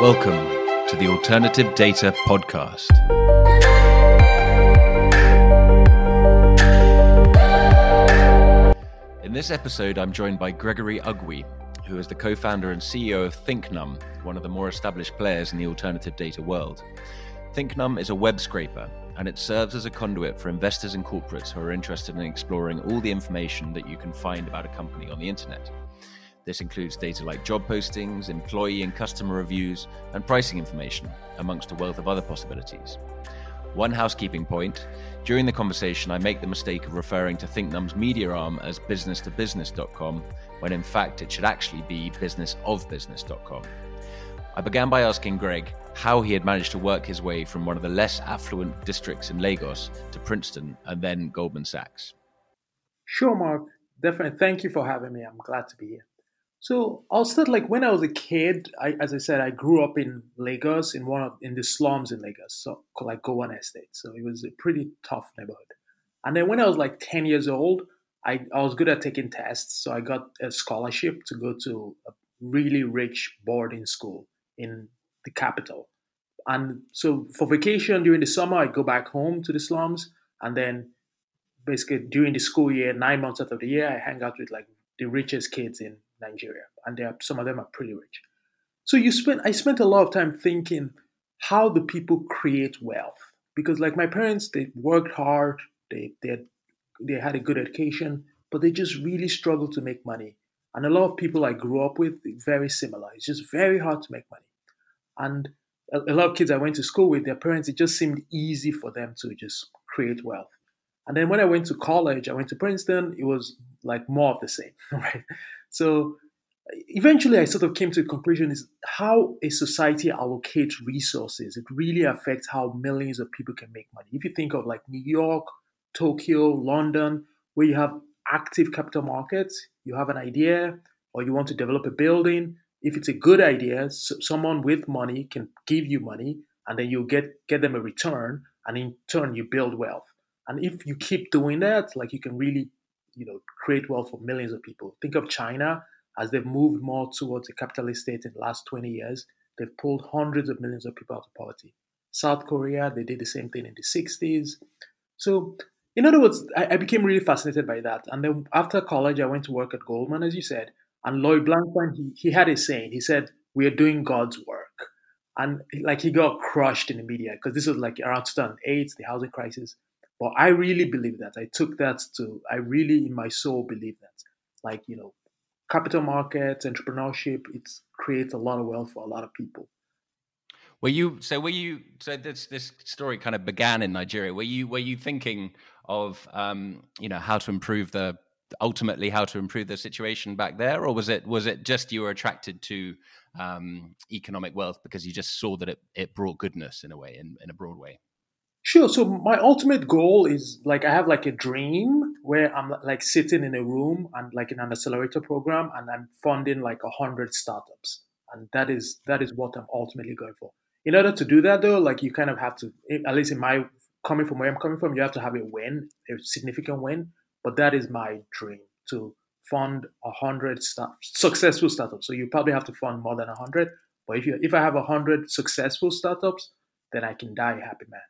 Welcome to the Alternative Data Podcast. In this episode, I'm joined by Gregory Ugwi, who is the co founder and CEO of Thinknum, one of the more established players in the alternative data world. Thinknum is a web scraper, and it serves as a conduit for investors and corporates who are interested in exploring all the information that you can find about a company on the internet. This includes data like job postings, employee and customer reviews, and pricing information, amongst a wealth of other possibilities. One housekeeping point during the conversation, I make the mistake of referring to Thinknum's media arm as business2business.com, when in fact it should actually be businessofbusiness.com. I began by asking Greg how he had managed to work his way from one of the less affluent districts in Lagos to Princeton and then Goldman Sachs. Sure, Mark. Definitely. Thank you for having me. I'm glad to be here. So I'll start like when I was a kid. I, as I said, I grew up in Lagos in one of in the slums in Lagos, so called like Gowon Estate. So it was a pretty tough neighborhood. And then when I was like ten years old, I, I was good at taking tests, so I got a scholarship to go to a really rich boarding school in the capital. And so for vacation during the summer, I go back home to the slums, and then basically during the school year, nine months out of the year, I hang out with like the richest kids in Nigeria, and they are, some of them are pretty rich. So you spent I spent a lot of time thinking how do people create wealth? Because like my parents, they worked hard, they they had, they had a good education, but they just really struggled to make money. And a lot of people I grew up with, very similar. It's just very hard to make money. And a lot of kids I went to school with, their parents, it just seemed easy for them to just create wealth. And then when I went to college, I went to Princeton, it was like more of the same, right? So eventually I sort of came to the conclusion is how a society allocates resources. It really affects how millions of people can make money. If you think of like New York, Tokyo, London, where you have active capital markets, you have an idea or you want to develop a building. If it's a good idea, someone with money can give you money and then you get get them a return and in turn you build wealth. And if you keep doing that, like you can really you know create wealth for millions of people. Think of China as they've moved more towards a capitalist state in the last 20 years. They've pulled hundreds of millions of people out of poverty. South Korea, they did the same thing in the 60s. So, in other words, I, I became really fascinated by that. And then after college, I went to work at Goldman, as you said. And Lloyd Blankfein, he, he had a saying. He said, "We are doing God's work." And like he got crushed in the media because this was like around 2008, the housing crisis. But I really believe that. I took that to, I really in my soul believe that. Like, you know, capital markets, entrepreneurship, it creates a lot of wealth for a lot of people. Were you so? Were you so? This this story kind of began in Nigeria. Were you were you thinking of um, you know how to improve the ultimately how to improve the situation back there, or was it was it just you were attracted to um, economic wealth because you just saw that it it brought goodness in a way in, in a broad way? Sure. So my ultimate goal is like I have like a dream where I'm like sitting in a room and like in an accelerator program and I'm funding like a hundred startups. And that is that is what I'm ultimately going for. In order to do that though, like you kind of have to at least in my coming from where I'm coming from, you have to have a win, a significant win. But that is my dream to fund a hundred start, successful startups. So you probably have to fund more than a hundred. But if you if I have a hundred successful startups, then I can die a happy man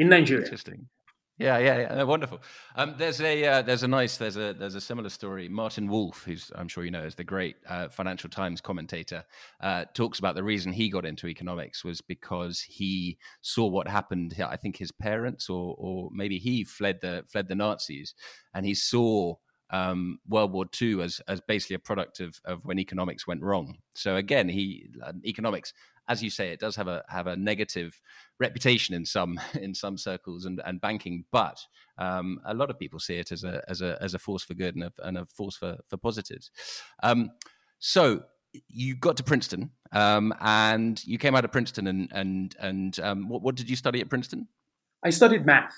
in Nigeria. Interesting. Yeah, yeah, yeah, wonderful. Um, there's a uh, there's a nice there's a there's a similar story. Martin Wolf, who's I'm sure you know is the great uh, Financial Times commentator, uh, talks about the reason he got into economics was because he saw what happened. I think his parents or or maybe he fled the fled the Nazis, and he saw um, World War II as as basically a product of of when economics went wrong. So again, he uh, economics as you say, it does have a have a negative reputation in some in some circles and, and banking, but um, a lot of people see it as a as a as a force for good and a, and a force for for positives. Um, so you got to Princeton, um, and you came out of Princeton, and and and um, what, what did you study at Princeton? I studied math.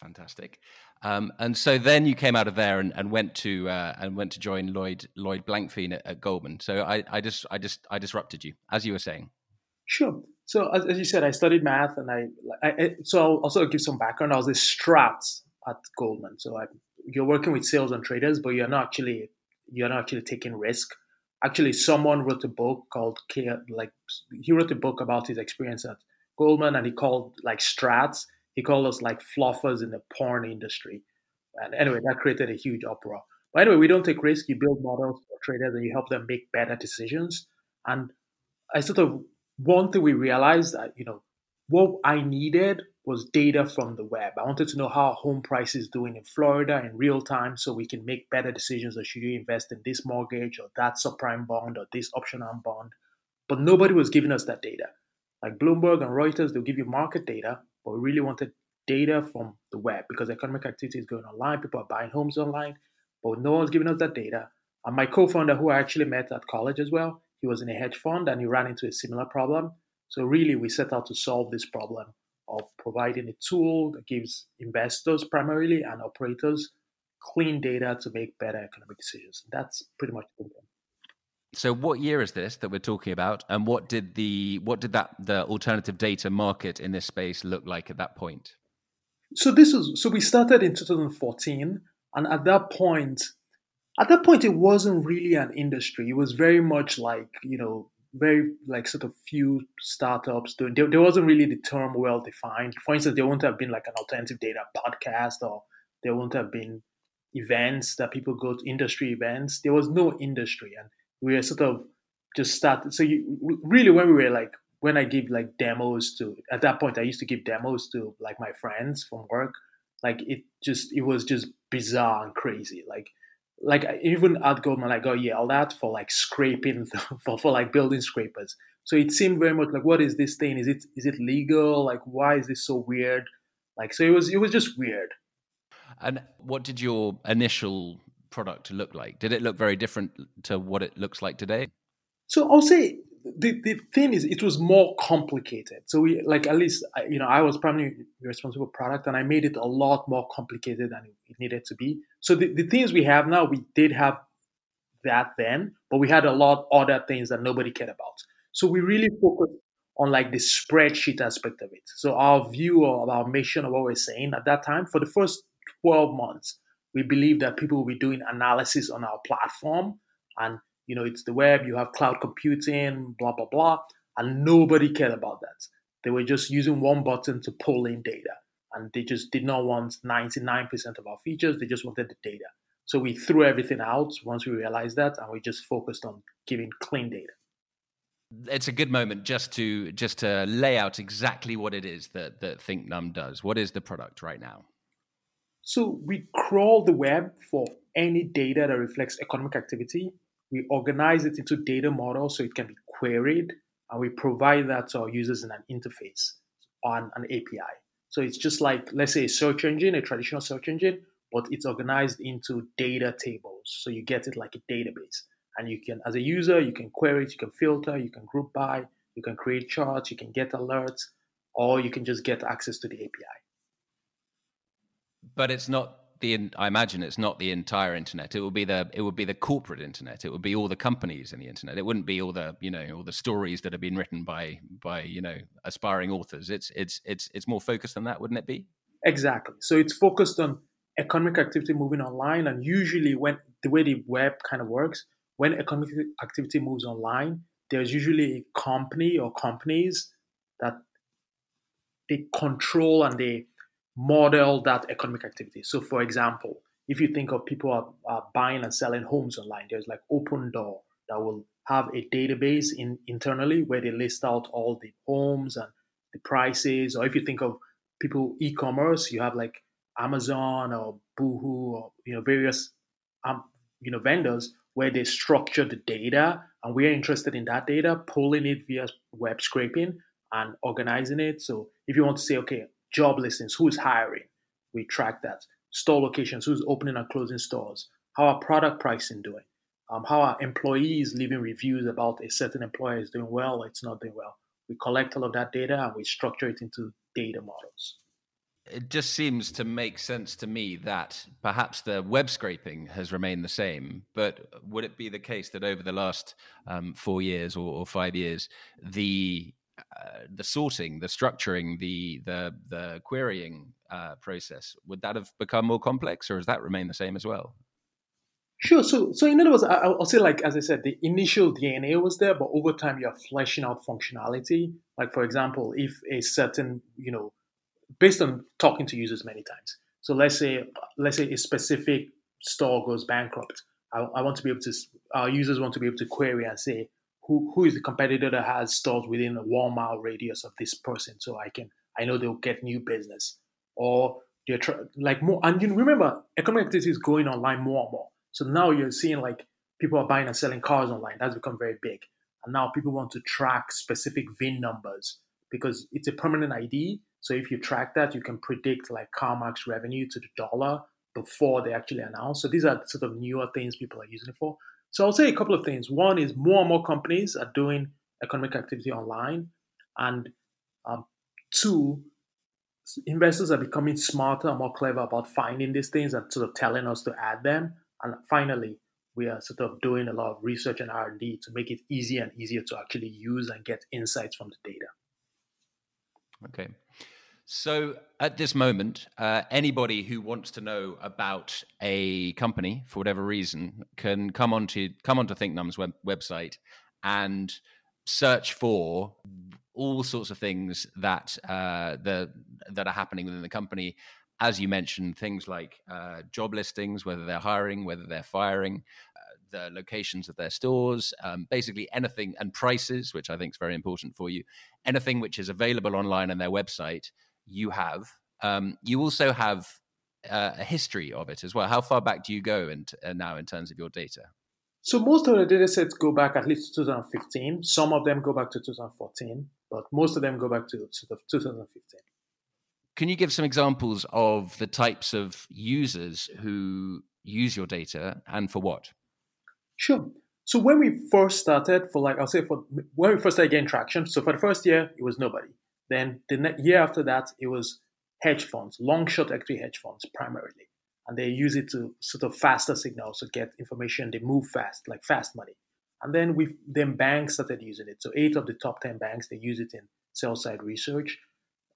Fantastic. Um, and so then you came out of there and, and went to uh, and went to join Lloyd Lloyd Blankfein at, at, Goldman. So I, I just I just I disrupted you as you were saying. Sure. So as, you said, I studied math, and I, I, so I'll also give some background. I was a strat at Goldman. So I, you're working with sales and traders, but you're not actually you're not actually taking risk. Actually, someone wrote a book called like he wrote a book about his experience at Goldman, and he called like strats. He called us like fluffers in the porn industry. And anyway, that created a huge uproar. But anyway, we don't take risks. You build models for traders, and you help them make better decisions. And I sort of one thing we realized that you know what I needed was data from the web. I wanted to know how home price is doing in Florida in real time so we can make better decisions or should you invest in this mortgage or that subprime bond or this option on bond. But nobody was giving us that data. Like Bloomberg and Reuters, they'll give you market data, but we really wanted data from the web because economic activity is going online. People are buying homes online, but no one's giving us that data. And my co-founder, who I actually met at college as well, he was in a hedge fund and he ran into a similar problem. So really, we set out to solve this problem of providing a tool that gives investors primarily and operators clean data to make better economic decisions. That's pretty much the problem. So, what year is this that we're talking about, and what did the what did that the alternative data market in this space look like at that point? So this was so we started in 2014, and at that point, at that point, it wasn't really an industry. It was very much like you know very like sort of few startups doing there, there wasn't really the term well defined for instance there wouldn't have been like an alternative data podcast or there wouldn't have been events that people go to industry events there was no industry and we were sort of just started so you really when we were like when i give like demos to at that point i used to give demos to like my friends from work like it just it was just bizarre and crazy like like even at Goldman, I got oh, yelled at for like scraping for, for like building scrapers. So it seemed very much like, what is this thing? Is it is it legal? Like, why is this so weird? Like, so it was it was just weird. And what did your initial product to look like? Did it look very different to what it looks like today? So I'll say the, the thing is it was more complicated so we like at least you know i was primarily responsible for product and i made it a lot more complicated than it needed to be so the, the things we have now we did have that then but we had a lot other things that nobody cared about so we really focused on like the spreadsheet aspect of it so our view of our mission of what we're saying at that time for the first 12 months we believe that people will be doing analysis on our platform and you know, it's the web, you have cloud computing, blah, blah, blah. And nobody cared about that. They were just using one button to pull in data. And they just did not want 99% of our features, they just wanted the data. So we threw everything out once we realized that, and we just focused on giving clean data. It's a good moment just to just to lay out exactly what it is that that Thinknum does. What is the product right now? So we crawl the web for any data that reflects economic activity we organize it into data models so it can be queried, and we provide that to our users in an interface on an API. So it's just like, let's say, a search engine, a traditional search engine, but it's organized into data tables. So you get it like a database. And you can, as a user, you can query it, you can filter, you can group by, you can create charts, you can get alerts, or you can just get access to the API. But it's not the I imagine it's not the entire internet. It would be the it would be the corporate internet. It would be all the companies in the internet. It wouldn't be all the you know all the stories that have been written by by you know aspiring authors. It's it's it's it's more focused than that, wouldn't it be? Exactly. So it's focused on economic activity moving online, and usually when the way the web kind of works, when economic activity moves online, there's usually a company or companies that they control and they model that economic activity. So, for example, if you think of people are, are buying and selling homes online, there's like Opendoor that will have a database in internally where they list out all the homes and the prices. Or if you think of people e-commerce, you have like Amazon or Boohoo or you know various um, you know vendors where they structure the data, and we're interested in that data, pulling it via web scraping and organizing it. So if you want to say, okay, job listings, who's hiring, we track that. Store locations, who's opening and closing stores, how are product pricing doing, um, how are employees leaving reviews about a certain employer is doing well or it's not doing well. We collect all of that data and we structure it into data models. It just seems to make sense to me that perhaps the web scraping has remained the same, but would it be the case that over the last um, four years or, or five years, the uh, the sorting, the structuring, the the the querying uh, process would that have become more complex, or has that remained the same as well? Sure. So, so in other words, I, will say, like as I said, the initial DNA was there, but over time you're fleshing out functionality. Like for example, if a certain, you know, based on talking to users many times. So let's say, let's say a specific store goes bankrupt. I, I want to be able to, our users want to be able to query and say, who, who is the competitor that has stores within a one mile radius of this person, so I can, I know they'll get new business, or they're try, like more. And you remember, economic activity is going online more and more. So now you're seeing like people are buying and selling cars online. That's become very big. And now people want to track specific VIN numbers because it's a permanent ID. So if you track that, you can predict like CarMax revenue to the dollar before they actually announce. So these are sort of newer things people are using it for. So I'll say a couple of things. One is more and more companies are doing economic activity online. And um, two, investors are becoming smarter and more clever about finding these things and sort of telling us to add them. And finally, we are sort of doing a lot of research and R&D to make it easier and easier to actually use and get insights from the data. Okay. So at this moment, uh, anybody who wants to know about a company for whatever reason can come onto come onto Thinknum's web, website and search for all sorts of things that uh, the that are happening within the company as you mentioned, things like uh, job listings, whether they're hiring, whether they're firing, uh, the locations of their stores, um, basically anything, and prices, which I think is very important for you. Anything which is available online on their website, you have. Um, you also have uh, a history of it as well. How far back do you go in uh, now in terms of your data? So most of the data sets go back at least to 2015. Some of them go back to 2014, but most of them go back to sort of 2015. Can you give some examples of the types of users who use your data and for what? Sure. So when we first started, for like I'll say for when we first started getting traction, so for the first year it was nobody. Then the year after that it was hedge funds, long short equity hedge funds primarily, and they use it to sort of faster signals to get information. They move fast, like fast money. And then we then banks started using it. So eight of the top ten banks they use it in sell side research,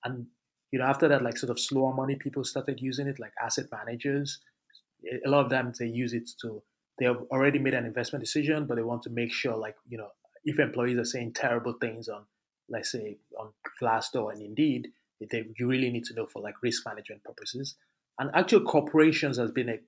and you know, after that, like sort of slower money people started using it, like asset managers. A lot of them they use it to they have already made an investment decision, but they want to make sure, like you know, if employees are saying terrible things on, let's say, on Glassdoor and Indeed, they you really need to know for like risk management purposes. And actual corporations has been a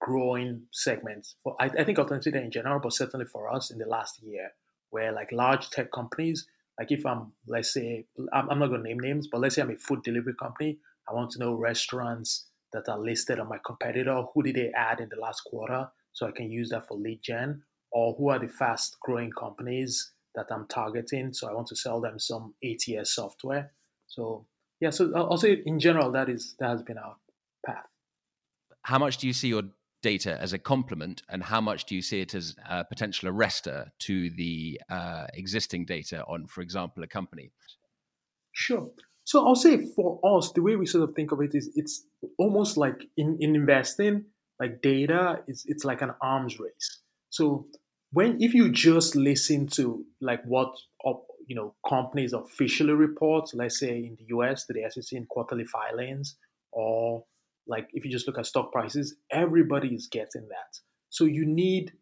growing segment for I, I think alternative in general, but certainly for us in the last year, where like large tech companies like if I'm, let's say, I'm, I'm not going to name names, but let's say I'm a food delivery company. I want to know restaurants that are listed on my competitor. Who did they add in the last quarter? So I can use that for lead gen. Or who are the fast growing companies that I'm targeting? So I want to sell them some ATS software. So yeah, so I'll say in general that is that has been our path. How much do you see your data as a complement and how much do you see it as a potential arrestor to the uh, existing data on, for example, a company? Sure. So I'll say for us, the way we sort of think of it is it's almost like in, in investing, like data is it's like an arms race. So when if you just listen to like what you know companies officially report, let's say in the US to the SEC in quarterly filings, or like if you just look at stock prices, everybody is getting that. So you need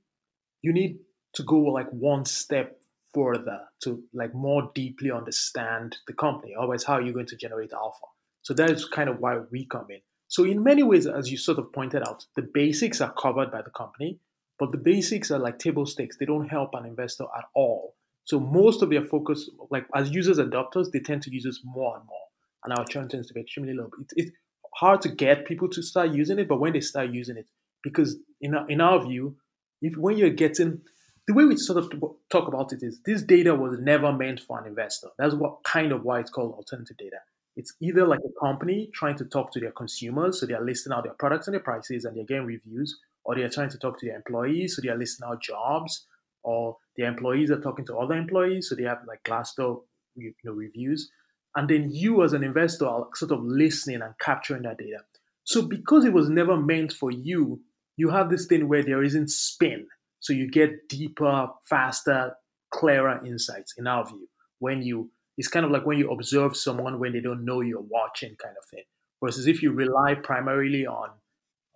you need to go like one step further to like more deeply understand the company. Otherwise, how are you going to generate alpha? So that is kind of why we come in. So in many ways, as you sort of pointed out, the basics are covered by the company, but the basics are like table stakes. They don't help an investor at all. So most of their focus, like as users adopters, they tend to use this more and more, and our churn tends to be extremely low. It, it, hard to get people to start using it, but when they start using it, because in our, in our view, if when you're getting the way we sort of talk about it is this data was never meant for an investor. That's what kind of why it's called alternative data. It's either like a company trying to talk to their consumers, so they are listing out their products and their prices and they're getting reviews, or they are trying to talk to their employees, so they are listing out jobs, or their employees are talking to other employees, so they have like Glassdoor you know, reviews and then you as an investor are sort of listening and capturing that data. So because it was never meant for you, you have this thing where there isn't spin. So you get deeper, faster, clearer insights in our view. When you it's kind of like when you observe someone when they don't know you're watching kind of thing. Versus if you rely primarily on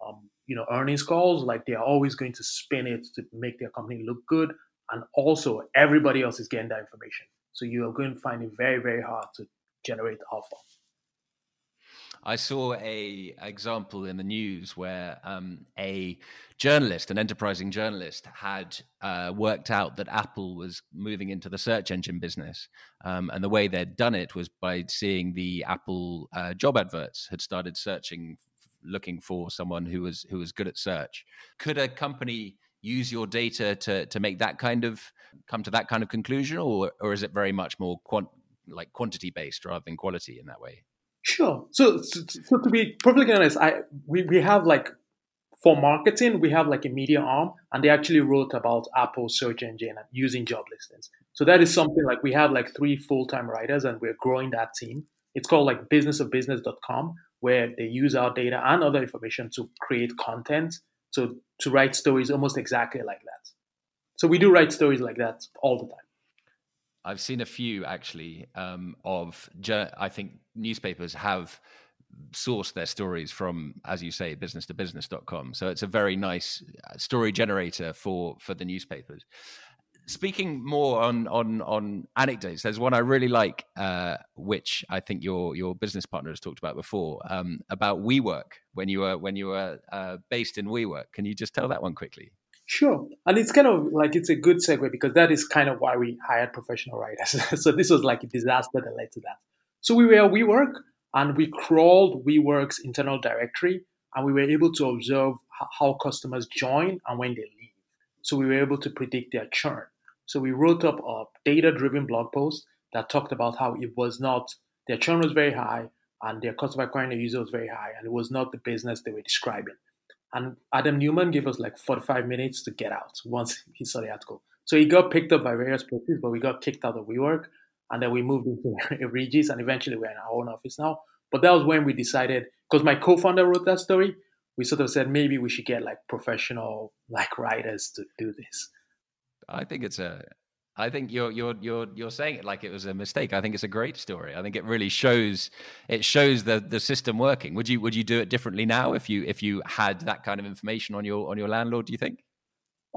um, you know earnings calls, like they're always going to spin it to make their company look good, and also everybody else is getting that information. So you are going to find it very very hard to generate alpha. I saw a example in the news where um, a journalist, an enterprising journalist, had uh, worked out that Apple was moving into the search engine business, um, and the way they'd done it was by seeing the Apple uh, job adverts had started searching, looking for someone who was who was good at search. Could a company use your data to to make that kind of come to that kind of conclusion, or or is it very much more quant like quantity based rather than quality in that way? Sure. So, so, so to be perfectly honest, I we, we have like for marketing, we have like a media arm, and they actually wrote about Apple search engine using job listings. So that is something like we have like three full time writers, and we're growing that team. It's called like businessofbusiness.com, where they use our data and other information to create content, so to write stories almost exactly like that. So we do write stories like that all the time. I've seen a few actually um, of I think newspapers have sourced their stories from, as you say, business to business.com. So it's a very nice uh, story generator for for the newspapers. Speaking more on on on anecdotes, there's one I really like, uh, which I think your your business partner has talked about before, um, about WeWork when you were when you were uh, based in WeWork. Can you just tell that one quickly? Sure. And it's kind of like it's a good segue because that is kind of why we hired professional writers. so this was like a disaster that led to that. So we were at WeWork and we crawled WeWork's internal directory and we were able to observe how customers join and when they leave. So we were able to predict their churn. So we wrote up a data driven blog post that talked about how it was not, their churn was very high and their customer acquiring user was very high and it was not the business they were describing. And Adam Neumann gave us like 45 minutes to get out once he saw the article. So he got picked up by various places, but we got kicked out of WeWork. And then we moved into Regus, and eventually we're in our own office now. But that was when we decided, because my co-founder wrote that story, we sort of said maybe we should get like professional like writers to do this. I think it's a I think you're you're you're you're saying it like it was a mistake. I think it's a great story. I think it really shows it shows the the system working. Would you would you do it differently now if you if you had that kind of information on your on your landlord? Do you think?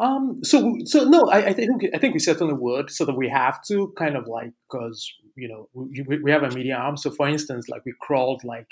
Um. So so no. I, I think I think we certainly would. So that we have to kind of like because you know we, we have a media arm. So for instance, like we crawled like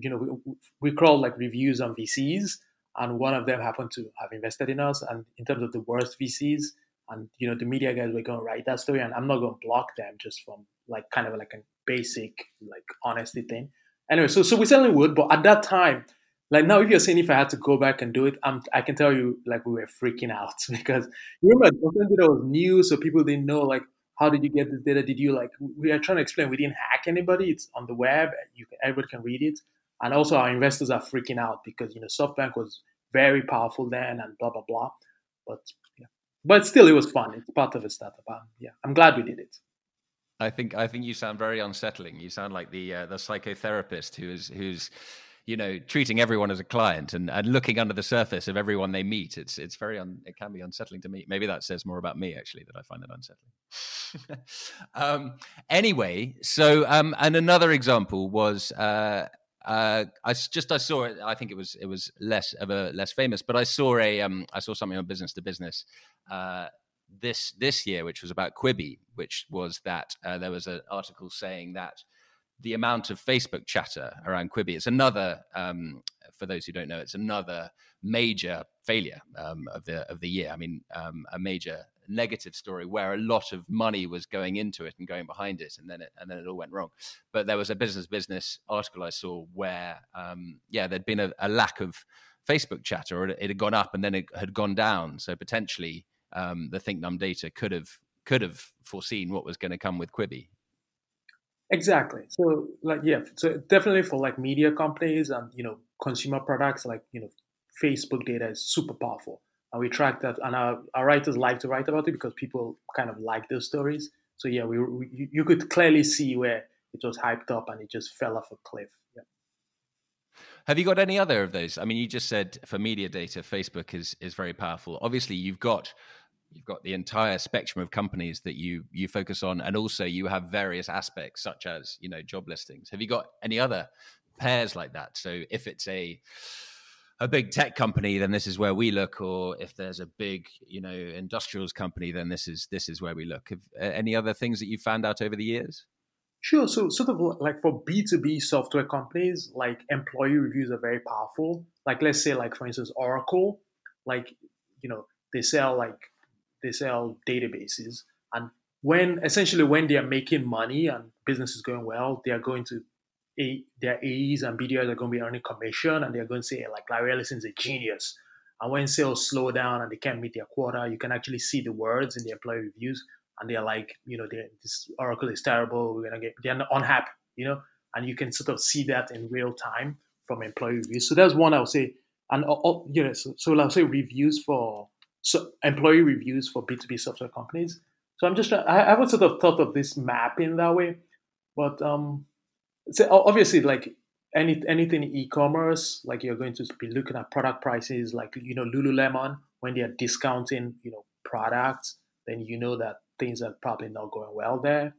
you know we, we crawled like reviews on VCs, and one of them happened to have invested in us. And in terms of the worst VCs and you know the media guys were going to write that story and i'm not going to block them just from like kind of like a basic like honesty thing. Anyway so so we certainly would but at that time like now if you're saying if i had to go back and do it I'm, i can tell you like we were freaking out because remember something that was new so people didn't know like how did you get this data? Did you like we are trying to explain we didn't hack anybody. It's on the web you can everybody can read it. And also our investors are freaking out because you know softbank was very powerful then and blah blah blah. But but still, it was fun. It's part of a startup. Um, yeah, I'm glad we did it. I think I think you sound very unsettling. You sound like the uh, the psychotherapist who is who's you know treating everyone as a client and, and looking under the surface of everyone they meet. It's it's very un, it can be unsettling to me. Maybe that says more about me actually that I find it unsettling. um, anyway, so um, and another example was. Uh, uh, I just I saw it. I think it was it was less of a less famous, but I saw a um, I saw something on Business to Business uh, this this year, which was about Quibi, which was that uh, there was an article saying that the amount of Facebook chatter around Quibi is another. Um, for those who don't know, it's another major failure um, of the of the year. I mean, um, a major negative story where a lot of money was going into it and going behind it, and then it and then it all went wrong. But there was a business business article I saw where, um, yeah, there'd been a, a, lack of Facebook chatter, or it, it had gone up and then it had gone down. So potentially um, the Thinknum data could have could have foreseen what was going to come with Quibi. Exactly. So like yeah, so definitely for like media companies and you know consumer products like you know Facebook data is super powerful. And we track that, and our, our writers like to write about it because people kind of like those stories. So yeah, we, we you could clearly see where it was hyped up and it just fell off a cliff. Yeah. Have you got any other of those? I mean, you just said for media data, Facebook is is very powerful. Obviously, you've got you've got the entire spectrum of companies that you you focus on and also you have various aspects such as you know job listings have you got any other pairs like that so if it's a a big tech company, then this is where we look, or if there's a big, you know, industrials company, then this is this is where we look. Have, uh, any other things that you found out over the years? Sure. So, sort of like for B2B software companies, like employee reviews are very powerful. Like, let's say, like, for instance, Oracle, like, you know, they sell like, they sell databases. And when essentially when they are making money and business is going well, they are going to, their AEs and BDRs are going to be earning commission and they're going to say, like, Larry Ellison's a genius. And when sales slow down and they can't meet their quota, you can actually see the words in the employee reviews and they're like, you know, this Oracle is terrible. We're gonna get they're unhappy, you know, and you can sort of see that in real time from employee reviews. So that's one I would say, and uh, uh you know, so, so I'll say reviews for so employee reviews for B two B software companies. So I'm just I haven't sort of thought of this mapping that way, but um, so obviously like any anything e-commerce, like you're going to be looking at product prices, like you know Lululemon when they are discounting, you know, products, then you know that things are probably not going well there.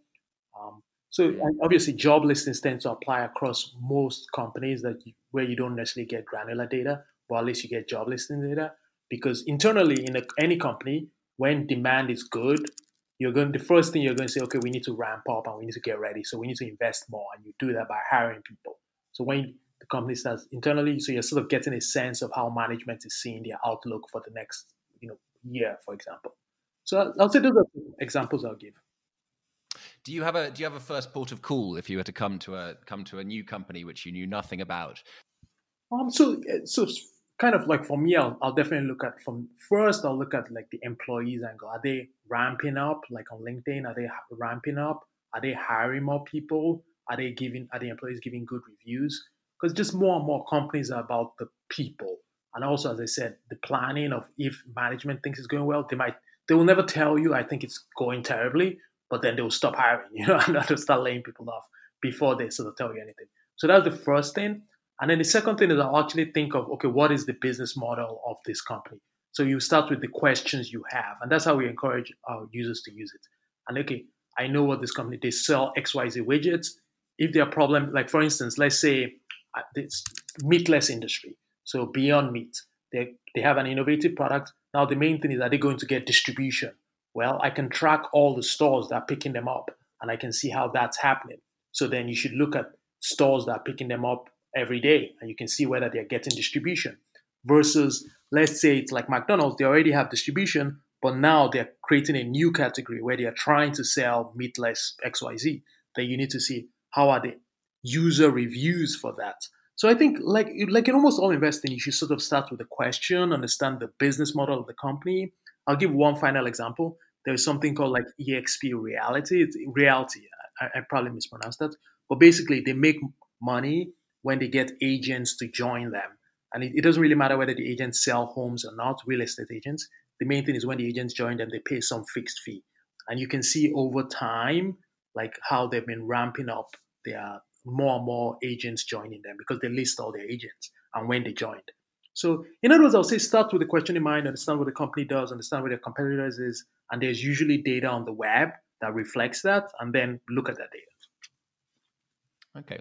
Um, so obviously, job listings tend to apply across most companies that you, where you don't necessarily get granular data, but at least you get job listing data. Because internally in a, any company, when demand is good, you're going the first thing you're going to say, okay, we need to ramp up and we need to get ready. So we need to invest more, and you do that by hiring people. So when the company starts internally, so you're sort of getting a sense of how management is seeing their outlook for the next, you know, year, for example. So I'll say those are examples I'll give. Do you have a do you have a first port of call if you were to come to a come to a new company which you knew nothing about? Um, so so kind of like for me, I'll, I'll definitely look at from first. I'll look at like the employees angle. Are they ramping up? Like on LinkedIn, are they ramping up? Are they hiring more people? Are they giving? Are the employees giving good reviews? Because just more and more companies are about the people, and also as I said, the planning of if management thinks it's going well, they might they will never tell you, I think it's going terribly, but then they'll stop hiring, you know, and they'll start laying people off before they sort of tell you anything. So that's the first thing. And then the second thing is I'll actually think of, okay, what is the business model of this company? So you start with the questions you have. And that's how we encourage our users to use it. And okay, I know what this company, they sell XYZ widgets. If there are problem, like for instance, let's say uh, this meatless industry. So beyond meat, they, they have an innovative product now, the main thing is, are they going to get distribution? Well, I can track all the stores that are picking them up and I can see how that's happening. So then you should look at stores that are picking them up every day and you can see whether they're getting distribution. Versus, let's say it's like McDonald's, they already have distribution, but now they're creating a new category where they are trying to sell meatless XYZ. Then you need to see how are the user reviews for that. So I think, like like in almost all investing, you should sort of start with a question, understand the business model of the company. I'll give one final example. There's something called like EXP Reality. It's reality. I, I probably mispronounced that, but basically they make money when they get agents to join them, and it, it doesn't really matter whether the agents sell homes or not. Real estate agents. The main thing is when the agents join them, they pay some fixed fee, and you can see over time like how they've been ramping up their more and more agents joining them because they list all their agents and when they joined. So, in other words, I'll say start with the question in mind, understand what the company does, understand what their competitors is, and there's usually data on the web that reflects that, and then look at that data. Okay.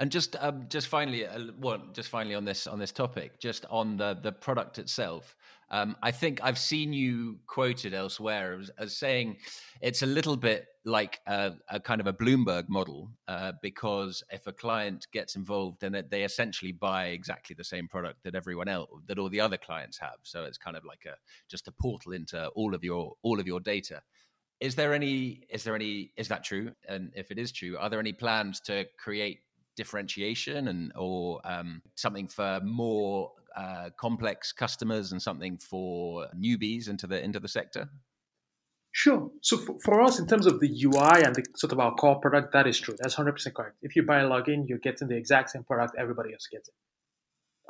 And just um, just finally, uh, well, just finally on this on this topic, just on the the product itself. Um, I think I've seen you quoted elsewhere as, as saying it's a little bit like a, a kind of a Bloomberg model uh, because if a client gets involved, then they essentially buy exactly the same product that everyone else, that all the other clients have. So it's kind of like a just a portal into all of your all of your data. Is there any? Is there any? Is that true? And if it is true, are there any plans to create differentiation and or um, something for more uh, complex customers and something for newbies into the into the sector? Sure. So for, for us, in terms of the UI and the sort of our core product, that is true. That's hundred percent correct. If you buy a login, you're getting the exact same product everybody else gets it.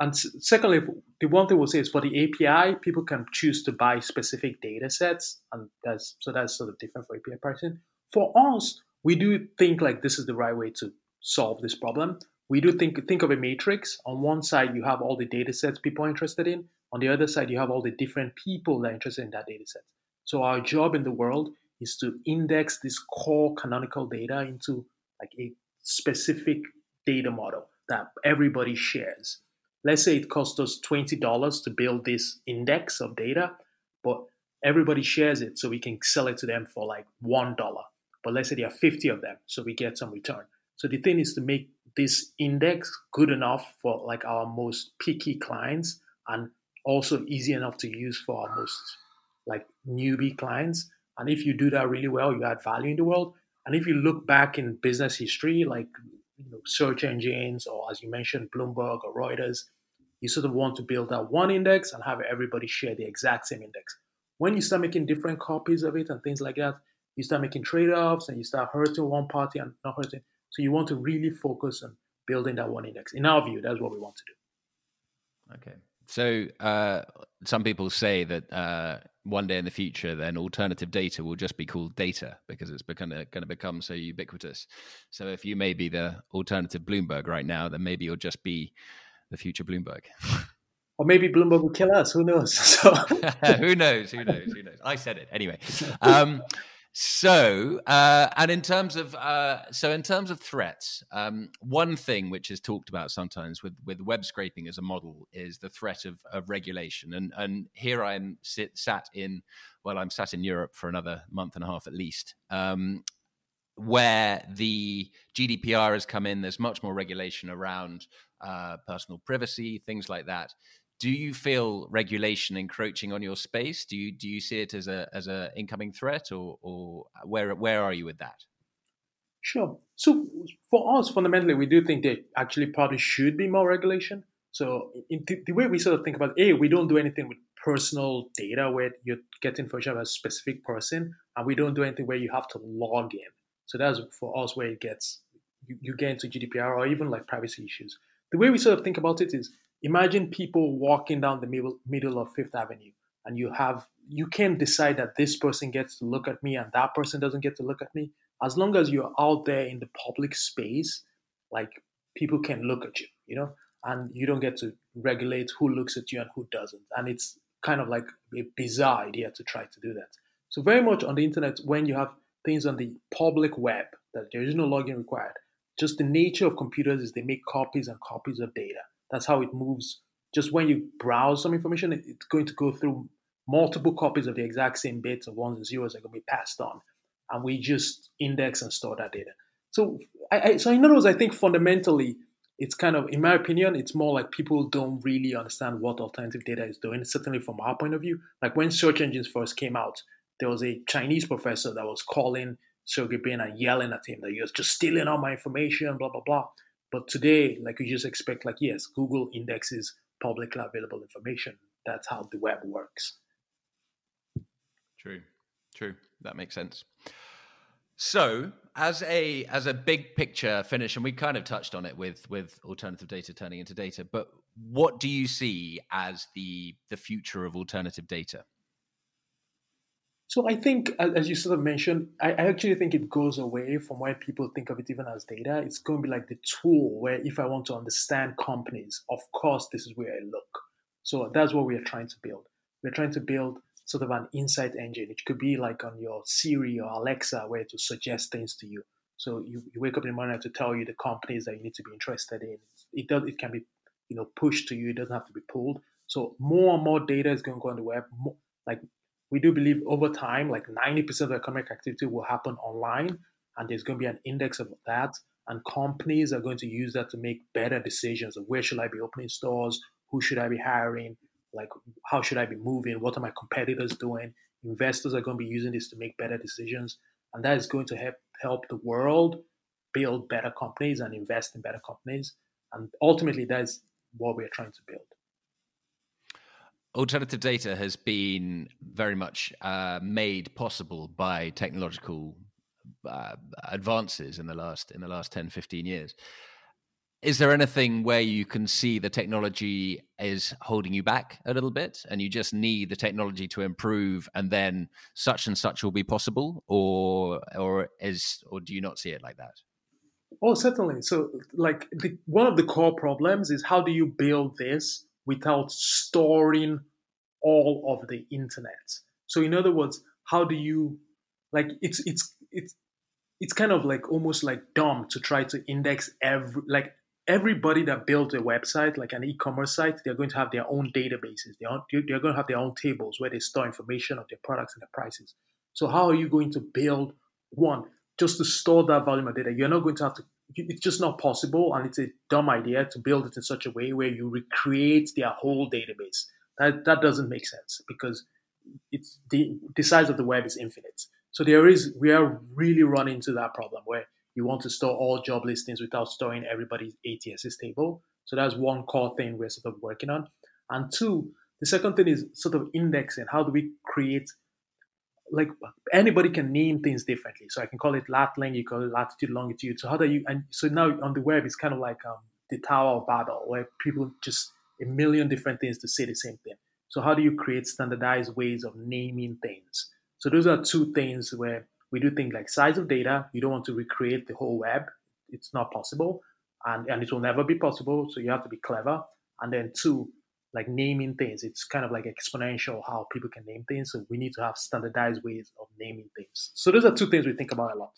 And secondly, the one thing we'll say is for the API, people can choose to buy specific data sets, and that's so that's sort of different for API pricing. For us, we do think like this is the right way to solve this problem. We do think think of a matrix. On one side, you have all the data sets people are interested in. On the other side, you have all the different people that are interested in that data set. So our job in the world is to index this core canonical data into like a specific data model that everybody shares. let's say it cost us $20 to build this index of data, but everybody shares it so we can sell it to them for like $1. But let's say there are 50 of them, so we get some return. So the thing is to make this index good enough for like our most picky clients and also easy enough to use for our most like newbie clients. And if you do that really well, you add value in the world. And if you look back in business history, like you know, search engines or as you mentioned, Bloomberg or Reuters, you sort of want to build that one index and have everybody share the exact same index. When you start making different copies of it and things like that, you start making trade-offs and you start hurting one party and not hurting. So you want to really focus on building that one index. In our view, that's what we want to do. Okay. So uh, some people say that uh, one day in the future, then alternative data will just be called data because it's going to become so ubiquitous. So if you may be the alternative Bloomberg right now, then maybe you'll just be the future Bloomberg. Or maybe Bloomberg will kill us. Who knows? So. who knows? Who knows? Who knows? I said it anyway. Um, so, uh, and in terms of uh, so in terms of threats, um, one thing which is talked about sometimes with with web scraping as a model is the threat of, of regulation. And and here I am sit, sat in well, I'm sat in Europe for another month and a half at least. Um, where the GDPR has come in, there's much more regulation around uh, personal privacy, things like that do you feel regulation encroaching on your space? Do you do you see it as a as a incoming threat, or or uh, where where are you with that? Sure. So for us, fundamentally, we do think there actually probably should be more regulation. So the, the way we sort of think about, a, we don't do anything with personal data where you're getting information about a specific person, and we don't do anything where you have to log in. So that's for us where it gets you, you get into GDPR or even like privacy issues. The way we sort of think about it is imagine people walking down the middle, middle of Fifth Avenue and you have you can decide that this person gets to look at me and that person doesn't get to look at me. As long as you're out there in the public space like people can look at you you know and you don't get to regulate who looks at you and who doesn't. And it's kind of like a bizarre idea to try to do that. So very much on the internet when you have things on the public web that there is no login required just the nature of computers is they make copies and copies of data that's how it moves. Just when you browse some information, it's going to go through multiple copies of the exact same bits of ones and zeros that are going to be passed on. And we just index and store that data. So, I, I, so in other words, I think fundamentally, it's kind of, in my opinion, it's more like people don't really understand what alternative data is doing. Certainly from our point of view, like when search engines first came out, there was a Chinese professor that was calling Sergey Brin and yelling at him that you're just stealing all my information, blah blah blah. But today, like you just expect, like, yes, Google indexes publicly available information. That's how the web works. True, true. That makes sense. So, as a as a big picture finish, and we kind of touched on it with with alternative data turning into data, but what do you see as the the future of alternative data? So I think, as you sort of mentioned, I actually think it goes away from where people think of it even as data. It's going to be like the tool where if I want to understand companies, of course, this is where I look. So that's what we are trying to build. We're trying to build sort of an insight engine. It could be like on your Siri or Alexa, where to suggest things to you. So you, you wake up in the morning to tell you the companies that you need to be interested in. It does. It can be, you know, pushed to you. It doesn't have to be pulled. So more and more data is going to go on the web. More, like we do believe over time, like 90% of economic activity will happen online, and there's going to be an index of that. And companies are going to use that to make better decisions of where should I be opening stores, who should I be hiring, like how should I be moving, what are my competitors doing. Investors are going to be using this to make better decisions, and that is going to help help the world build better companies and invest in better companies. And ultimately, that is what we're trying to build alternative data has been very much uh, made possible by technological uh, advances in the last in the last 10 15 years. Is there anything where you can see the technology is holding you back a little bit and you just need the technology to improve and then such and such will be possible or or is or do you not see it like that? Oh certainly. So like the, one of the core problems is how do you build this without storing all of the internet. So in other words, how do you like it's it's it's it's kind of like almost like dumb to try to index every like everybody that builds a website, like an e-commerce site, they're going to have their own databases. They're, they're going to have their own tables where they store information of their products and their prices. So how are you going to build one just to store that volume of data? You're not going to have to. It's just not possible, and it's a dumb idea to build it in such a way where you recreate their whole database. That that doesn't make sense because it's the the size of the web is infinite. So there is we are really running into that problem where you want to store all job listings without storing everybody's ATSs table. So that's one core thing we're sort of working on. And two, the second thing is sort of indexing. How do we create like anybody can name things differently. So I can call it lat length, you call it latitude, longitude. So how do you and so now on the web it's kind of like um, the Tower of Babel where people just a million different things to say the same thing. So how do you create standardized ways of naming things? So those are two things where we do things like size of data. You don't want to recreate the whole web. It's not possible. And, and it will never be possible. So you have to be clever. And then two, like naming things. It's kind of like exponential how people can name things. So we need to have standardized ways of naming things. So those are two things we think about a lot.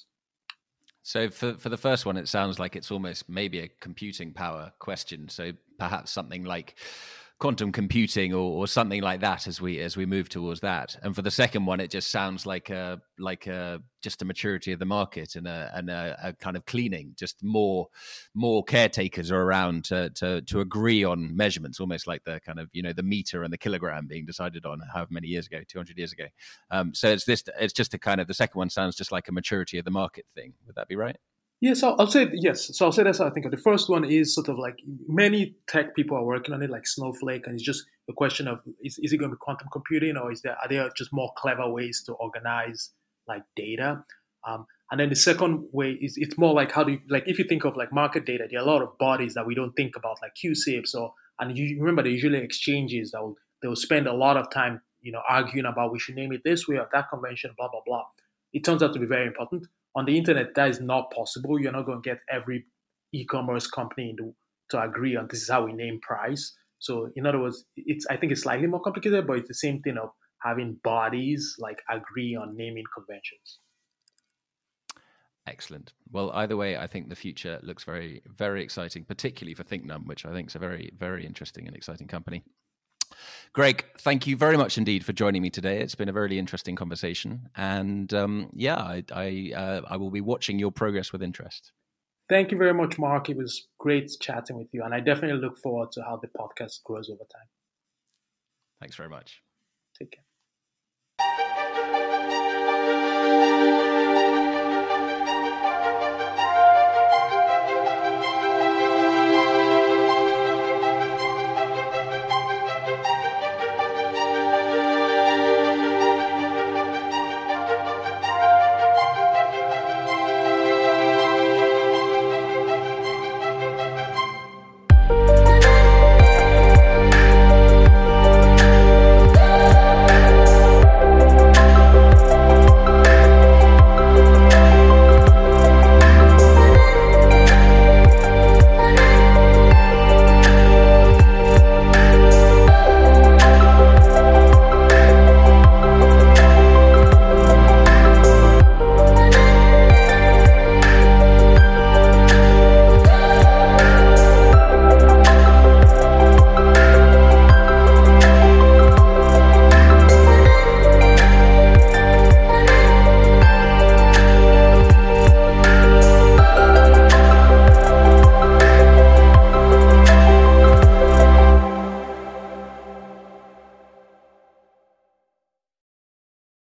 So for for the first one, it sounds like it's almost maybe a computing power question. So perhaps something like quantum computing or, or, something like that as we as we move towards that. And for the second one, it just sounds like a like a just a maturity of the market and a and a, a kind of cleaning. Just more more caretakers are around to, to to agree on measurements, almost like the kind of you know the meter and the kilogram being decided on however many years ago, two hundred years ago. Um, so it's this it's just a kind of the second one sounds just like a maturity of the market thing. Would that be right? Yes, yeah, so I'll say yes. So I'll say that's how I think of it. the first one is sort of like many tech people are working on it, like Snowflake, and it's just a question of is, is it going to be quantum computing or is there are there just more clever ways to organize like data? Um, and then the second way is it's more like how do you like if you think of like market data, there are a lot of bodies that we don't think about, like CUSIPs or and you remember the usually exchanges that will they will spend a lot of time you know arguing about we should name it this way or that convention, blah blah blah. It turns out to be very important on the internet that is not possible you're not going to get every e-commerce company to, to agree on this is how we name price so in other words it's i think it's slightly more complicated but it's the same thing of having bodies like agree on naming conventions Excellent. Well, either way, I think the future looks very, very exciting, particularly for Thinknum, which I think is a very, very interesting and exciting company. Greg, thank you very much indeed for joining me today. It's been a very interesting conversation, and um, yeah, I I, uh, I will be watching your progress with interest. Thank you very much, Mark. It was great chatting with you, and I definitely look forward to how the podcast grows over time. Thanks very much. Take care.